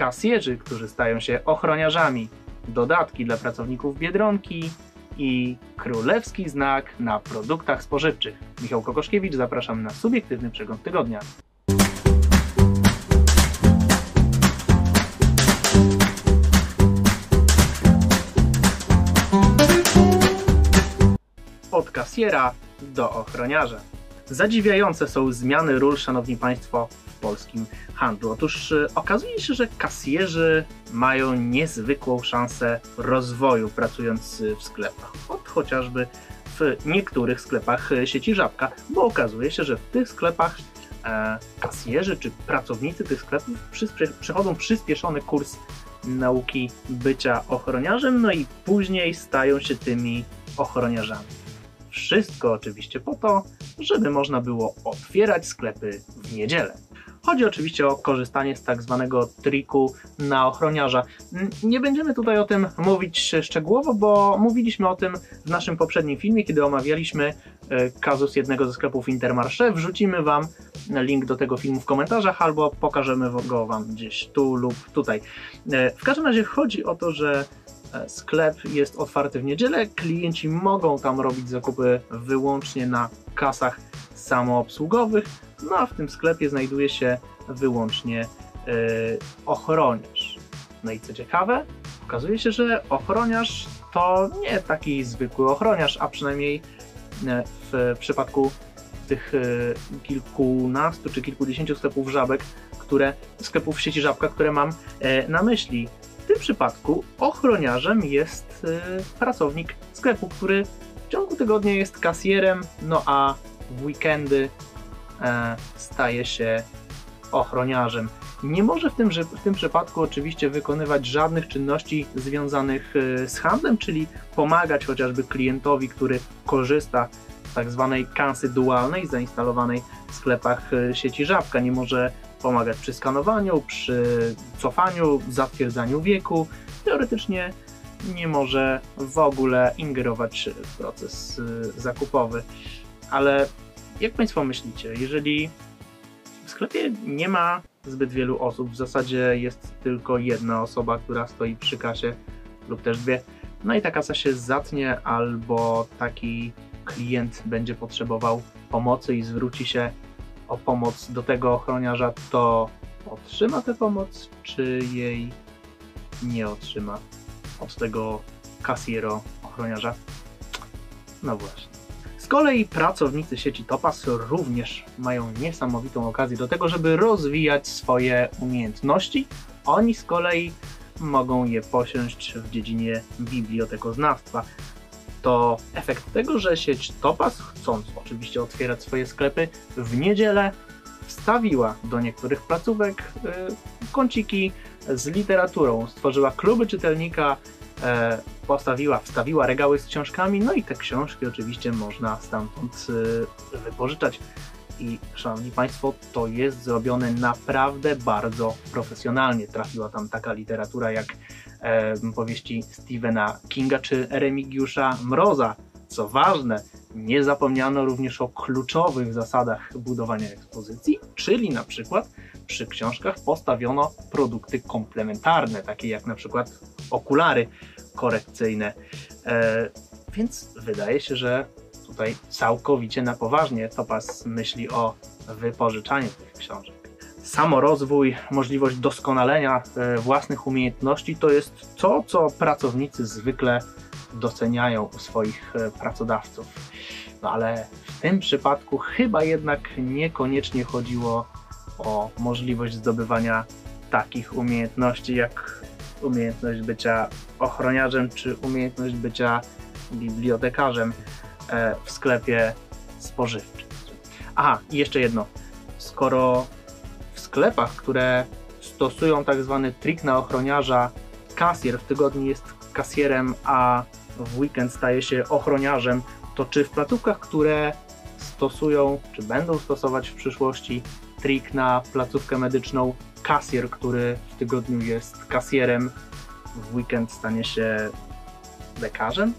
kasjerzy, którzy stają się ochroniarzami, dodatki dla pracowników Biedronki i królewski znak na produktach spożywczych. Michał Kokoszkiewicz, zapraszam na subiektywny przegląd tygodnia. Od kasjera do ochroniarza. Zadziwiające są zmiany ról, szanowni państwo, w polskim handlu. Otóż y, okazuje się, że kasjerzy mają niezwykłą szansę rozwoju pracując y, w sklepach. Od chociażby w niektórych sklepach y, sieci Żabka, bo okazuje się, że w tych sklepach e, kasjerzy czy pracownicy tych sklepów przechodzą przyspieszony kurs nauki bycia ochroniarzem, no i później stają się tymi ochroniarzami. Wszystko oczywiście po to, żeby można było otwierać sklepy w niedzielę. Chodzi oczywiście o korzystanie z tak zwanego triku na ochroniarza. Nie będziemy tutaj o tym mówić szczegółowo, bo mówiliśmy o tym w naszym poprzednim filmie, kiedy omawialiśmy e, kazus jednego ze sklepów Intermarché. Wrzucimy Wam link do tego filmu w komentarzach albo pokażemy go Wam gdzieś tu lub tutaj. E, w każdym razie chodzi o to, że sklep jest otwarty w niedzielę, klienci mogą tam robić zakupy wyłącznie na kasach samoobsługowych, no a w tym sklepie znajduje się wyłącznie yy, ochroniarz. No i co ciekawe, okazuje się, że ochroniarz to nie taki zwykły ochroniarz, a przynajmniej e, w przypadku tych e, kilkunastu czy kilkudziesięciu sklepów żabek, które, sklepów sieci żabka, które mam na myśli. W tym przypadku ochroniarzem jest pracownik sklepu, który w ciągu tygodnia jest kasjerem, no a w weekendy e, staje się ochroniarzem. Nie może w tym, w tym przypadku oczywiście wykonywać żadnych czynności związanych e, z handlem, czyli pomagać chociażby klientowi, który korzysta z tak zwanej kansy dualnej zainstalowanej w sklepach e, sieci Żabka. Nie może pomagać przy skanowaniu, przy cofaniu, zatwierdzaniu wieku. Teoretycznie nie może w ogóle ingerować w proces zakupowy ale jak Państwo myślicie, jeżeli w sklepie nie ma zbyt wielu osób, w zasadzie jest tylko jedna osoba, która stoi przy kasie lub też dwie, no i ta kasa się zatnie albo taki klient będzie potrzebował pomocy i zwróci się o pomoc do tego ochroniarza, to otrzyma tę pomoc, czy jej nie otrzyma od tego kasiero ochroniarza? No właśnie kolei pracownicy sieci Topaz również mają niesamowitą okazję do tego, żeby rozwijać swoje umiejętności. Oni z kolei mogą je posiąść w dziedzinie bibliotekoznawstwa. To efekt tego, że sieć Topaz, chcąc oczywiście otwierać swoje sklepy w niedzielę, wstawiła do niektórych placówek y, kąciki z literaturą, stworzyła kluby czytelnika, e, postawiła, wstawiła regały z książkami, no i te książki oczywiście można stamtąd y, wypożyczać. I szanowni Państwo, to jest zrobione naprawdę bardzo profesjonalnie. Trafiła tam taka literatura jak powieści Stephena Kinga czy Remigiusza Mroza. Co ważne, nie zapomniano również o kluczowych zasadach budowania ekspozycji, czyli na przykład przy książkach postawiono produkty komplementarne, takie jak na przykład okulary korekcyjne. E, więc wydaje się, że tutaj całkowicie na poważnie Topaz myśli o wypożyczaniu tych książek. Samorozwój, możliwość doskonalenia e, własnych umiejętności to jest to, co pracownicy zwykle doceniają u swoich e, pracodawców. No ale w tym przypadku chyba jednak niekoniecznie chodziło o możliwość zdobywania takich umiejętności jak umiejętność bycia ochroniarzem czy umiejętność bycia bibliotekarzem e, w sklepie spożywczym. Aha, i jeszcze jedno. Skoro sklepach, które stosują tak zwany trik na ochroniarza, kasjer w tygodniu jest kasjerem, a w weekend staje się ochroniarzem, to czy w placówkach, które stosują, czy będą stosować w przyszłości trik na placówkę medyczną, kasjer, który w tygodniu jest kasjerem, w weekend stanie się lekarzem?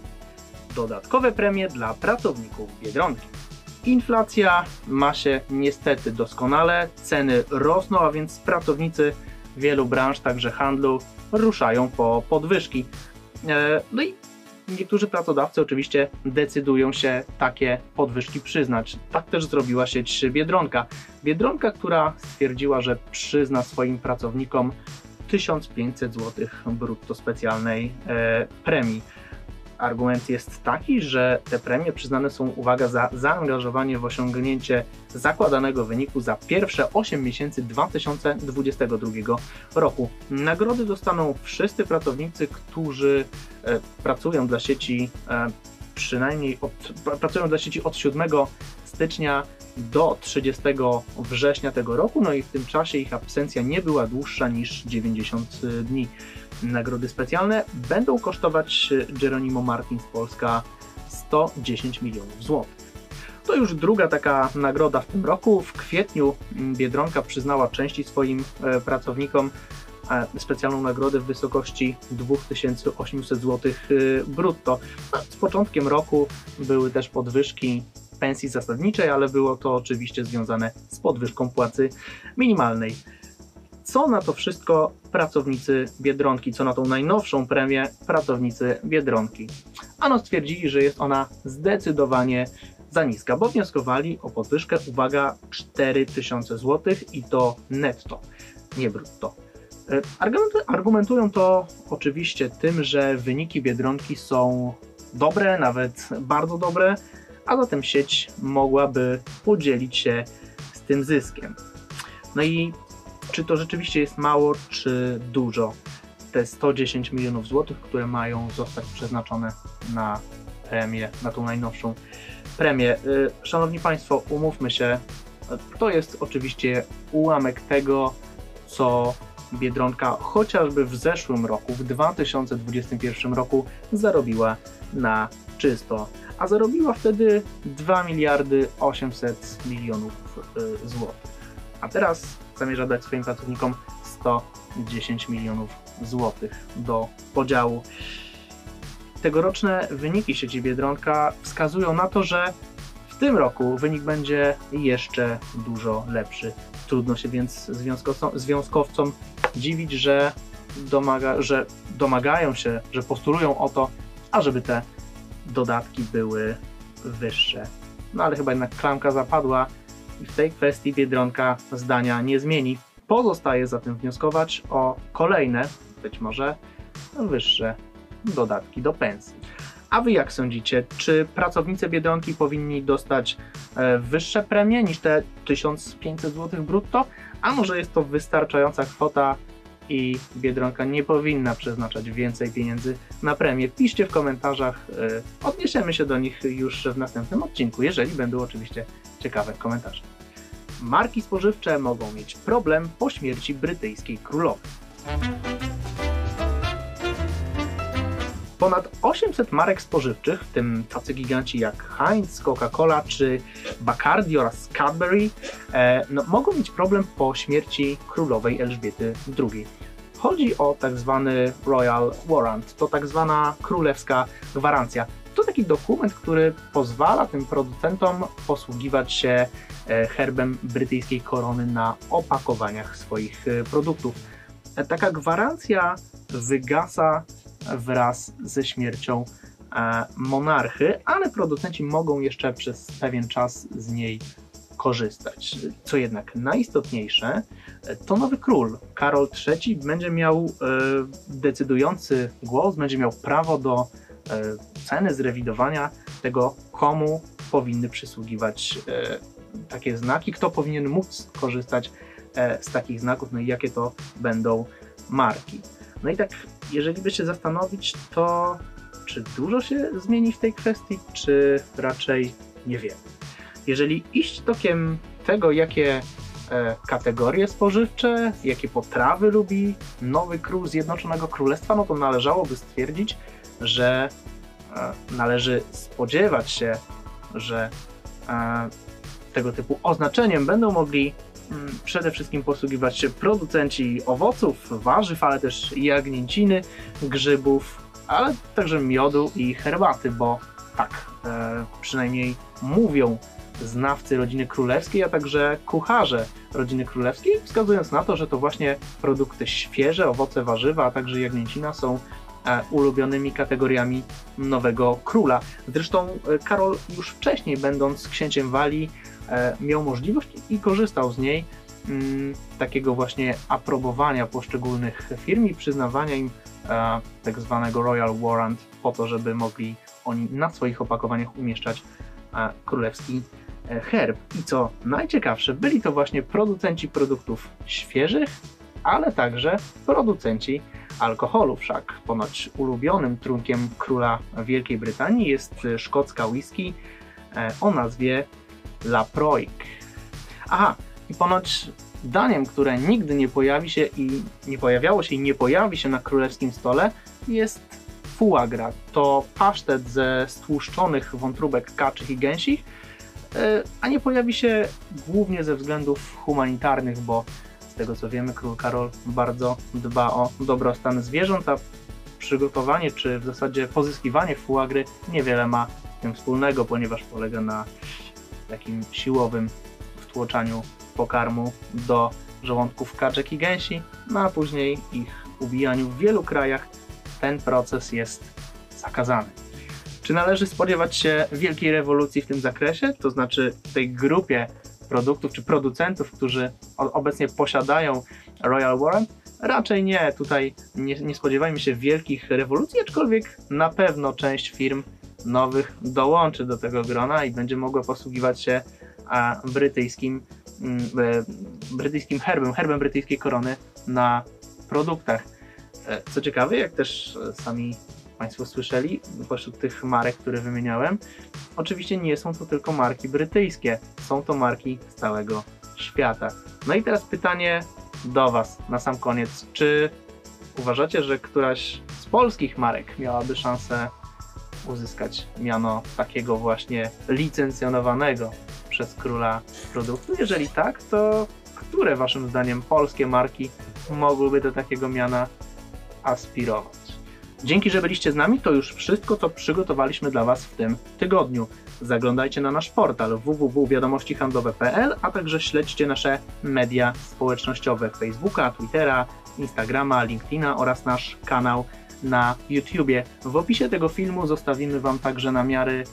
Dodatkowe premie dla pracowników Biedronki. Inflacja ma się niestety doskonale, ceny rosną, a więc pracownicy wielu branż, także handlu, ruszają po podwyżki. E, no i niektórzy pracodawcy oczywiście decydują się takie podwyżki przyznać. Tak też zrobiła sieć Biedronka. Biedronka, która stwierdziła, że przyzna swoim pracownikom 1500 zł brutto specjalnej e, premii. Argument jest taki, że te premie przyznane są, uwaga, za zaangażowanie w osiągnięcie zakładanego wyniku za pierwsze 8 miesięcy 2022 roku. Nagrody dostaną wszyscy pracownicy, którzy e, pracują dla sieci e, przynajmniej od, pracują dla sieci od 7 stycznia do 30 września tego roku, no i w tym czasie ich absencja nie była dłuższa niż 90 dni. Nagrody specjalne będą kosztować Geronimo Martins Polska 110 milionów złotych. To już druga taka nagroda w tym roku. W kwietniu Biedronka przyznała części swoim e, pracownikom e, specjalną nagrodę w wysokości 2800 zł e, brutto. Z początkiem roku były też podwyżki pensji zasadniczej, ale było to oczywiście związane z podwyżką płacy minimalnej. Co na to wszystko pracownicy Biedronki, co na tą najnowszą premię pracownicy Biedronki? Ano stwierdzili, że jest ona zdecydowanie za niska, bo wnioskowali o podwyżkę, uwaga, 4000 zł i to netto, nie brutto. E, argumentują to oczywiście tym, że wyniki Biedronki są dobre, nawet bardzo dobre, a zatem sieć mogłaby podzielić się z tym zyskiem. No i czy to rzeczywiście jest mało, czy dużo? Te 110 milionów złotych, które mają zostać przeznaczone na premię, na tą najnowszą premię. Y, szanowni Państwo, umówmy się, to jest oczywiście ułamek tego, co Biedronka chociażby w zeszłym roku, w 2021 roku zarobiła na czysto a zarobiła wtedy 2 miliardy 800 milionów y, złotych. A teraz zamierza dać swoim pracownikom 110 milionów złotych do podziału. Tegoroczne wyniki sieci Biedronka wskazują na to, że w tym roku wynik będzie jeszcze dużo lepszy. Trudno się więc związkowcom, związkowcom dziwić, że, domaga, że domagają się, że postulują o to, ażeby te dodatki były wyższe. No ale chyba jednak klamka zapadła i w tej kwestii Biedronka zdania nie zmieni. Pozostaje zatem wnioskować o kolejne, być może wyższe dodatki do pensji. A wy jak sądzicie, czy pracownicy Biedronki powinni dostać e, wyższe premie niż te 1500 zł brutto? A może jest to wystarczająca kwota i Biedronka nie powinna przeznaczać więcej pieniędzy na premię. Piszcie w komentarzach, e, odniesiemy się do nich już w następnym odcinku, jeżeli będą oczywiście ciekawe komentarze. Marki spożywcze mogą mieć problem po śmierci brytyjskiej królowej. Ponad 800 marek spożywczych, w tym tacy giganci jak Heinz, Coca-Cola czy Bacardi oraz Cadbury, e, no, mogą mieć problem po śmierci królowej Elżbiety II. Chodzi o tak zwany Royal Warrant, to tak zwana królewska gwarancja. To taki dokument, który pozwala tym producentom posługiwać się e, herbem brytyjskiej korony na opakowaniach swoich e, produktów. E, taka gwarancja wygasa wraz ze śmiercią monarchy, ale producenci mogą jeszcze przez pewien czas z niej korzystać. Co jednak najistotniejsze, to nowy król. Karol III będzie miał e, decydujący głos, będzie miał prawo do e, ceny zrewidowania tego, komu powinny przysługiwać e, takie znaki, kto powinien móc korzystać z takich znaków, no i jakie to będą marki. No i tak, jeżeli by się zastanowić, to czy dużo się zmieni w tej kwestii, czy raczej nie wiemy. Jeżeli iść tokiem tego, jakie e, kategorie spożywcze, jakie potrawy lubi nowy król Zjednoczonego Królestwa, no to należałoby stwierdzić, że e, należy spodziewać się, że e, tego typu oznaczeniem będą mogli przede wszystkim posługiwać się producenci owoców, warzyw, ale też jagnięciny, grzybów, ale także miodu i herbaty, bo tak przynajmniej mówią znawcy rodziny królewskiej, a także kucharze rodziny królewskiej, wskazując na to, że to właśnie produkty świeże, owoce, warzywa, a także jagnięcina są e, ulubionymi kategoriami nowego króla. Zresztą e, Karol już wcześniej, będąc księciem Walii, e, miał możliwość i korzystał z niej mm, takiego właśnie aprobowania poszczególnych firm i przyznawania im tak zwanego Royal Warrant po to, żeby mogli oni na swoich opakowaniach umieszczać królewski E, herb. I co najciekawsze, byli to właśnie producenci produktów świeżych, ale także producenci alkoholu. Wszak ponoć ulubionym trunkiem króla Wielkiej Brytanii jest szkocka whisky e, o nazwie Laproik. Aha, i ponoć daniem, które nigdy nie pojawi się i nie pojawiało się i nie pojawi się na królewskim stole jest foie gras. To pasztet ze stłuszczonych wątróbek kaczych i gęsich, E, a nie pojawi się głównie ze względów humanitarnych, bo z tego co wiemy, król Karol bardzo dba o dobrostan zwierząt, a przygotowanie czy w zasadzie pozyskiwanie fuagry niewiele ma z tym wspólnego, ponieważ polega na takim siłowym wtłoczaniu pokarmu do żołądków kaczek i gęsi, no a później ich ubijaniu w wielu krajach. Ten proces jest zakazany. Czy należy spodziewać się wielkiej rewolucji w tym zakresie? To znaczy w tej grupie produktów czy producentów, którzy obecnie posiadają Royal Warrant? Raczej nie. Tutaj nie, nie spodziewajmy się wielkich rewolucji, aczkolwiek na pewno część firm nowych dołączy do tego grona i będzie mogła posługiwać się brytyjskim, mm, e, brytyjskim herbem, herbem brytyjskiej korony na produktach. E, co ciekawe, jak też e, sami Państwo słyszeli, pośród tych marek, które wymieniałem, oczywiście nie są to tylko marki brytyjskie, są to marki z całego świata. No i teraz pytanie do Was na sam koniec. Czy uważacie, że któraś z polskich marek miałaby szansę uzyskać miano takiego właśnie licencjonowanego przez króla produktu? Jeżeli tak, to które Waszym zdaniem polskie marki mogłyby do takiego miana aspirować? Dzięki, że byliście z nami, to już wszystko, co przygotowaliśmy dla Was w tym tygodniu. Zaglądajcie na nasz portal www.wiadomościhandlowe.pl, a także śledźcie nasze media społecznościowe Facebooka, Twittera, Instagrama, LinkedIna oraz nasz kanał na YouTubie. W opisie tego filmu zostawimy Wam także namiary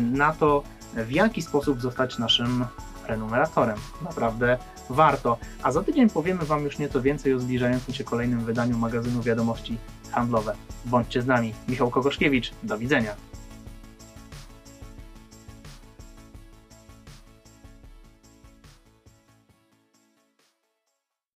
na to, w jaki sposób zostać naszym prenumeratorem. Naprawdę warto. A za tydzień powiemy Wam już nieco więcej o zbliżającym się kolejnym wydaniu magazynu Wiadomości Handlowe. Bądźcie z nami. Michał Kokoszkiewicz. Do widzenia.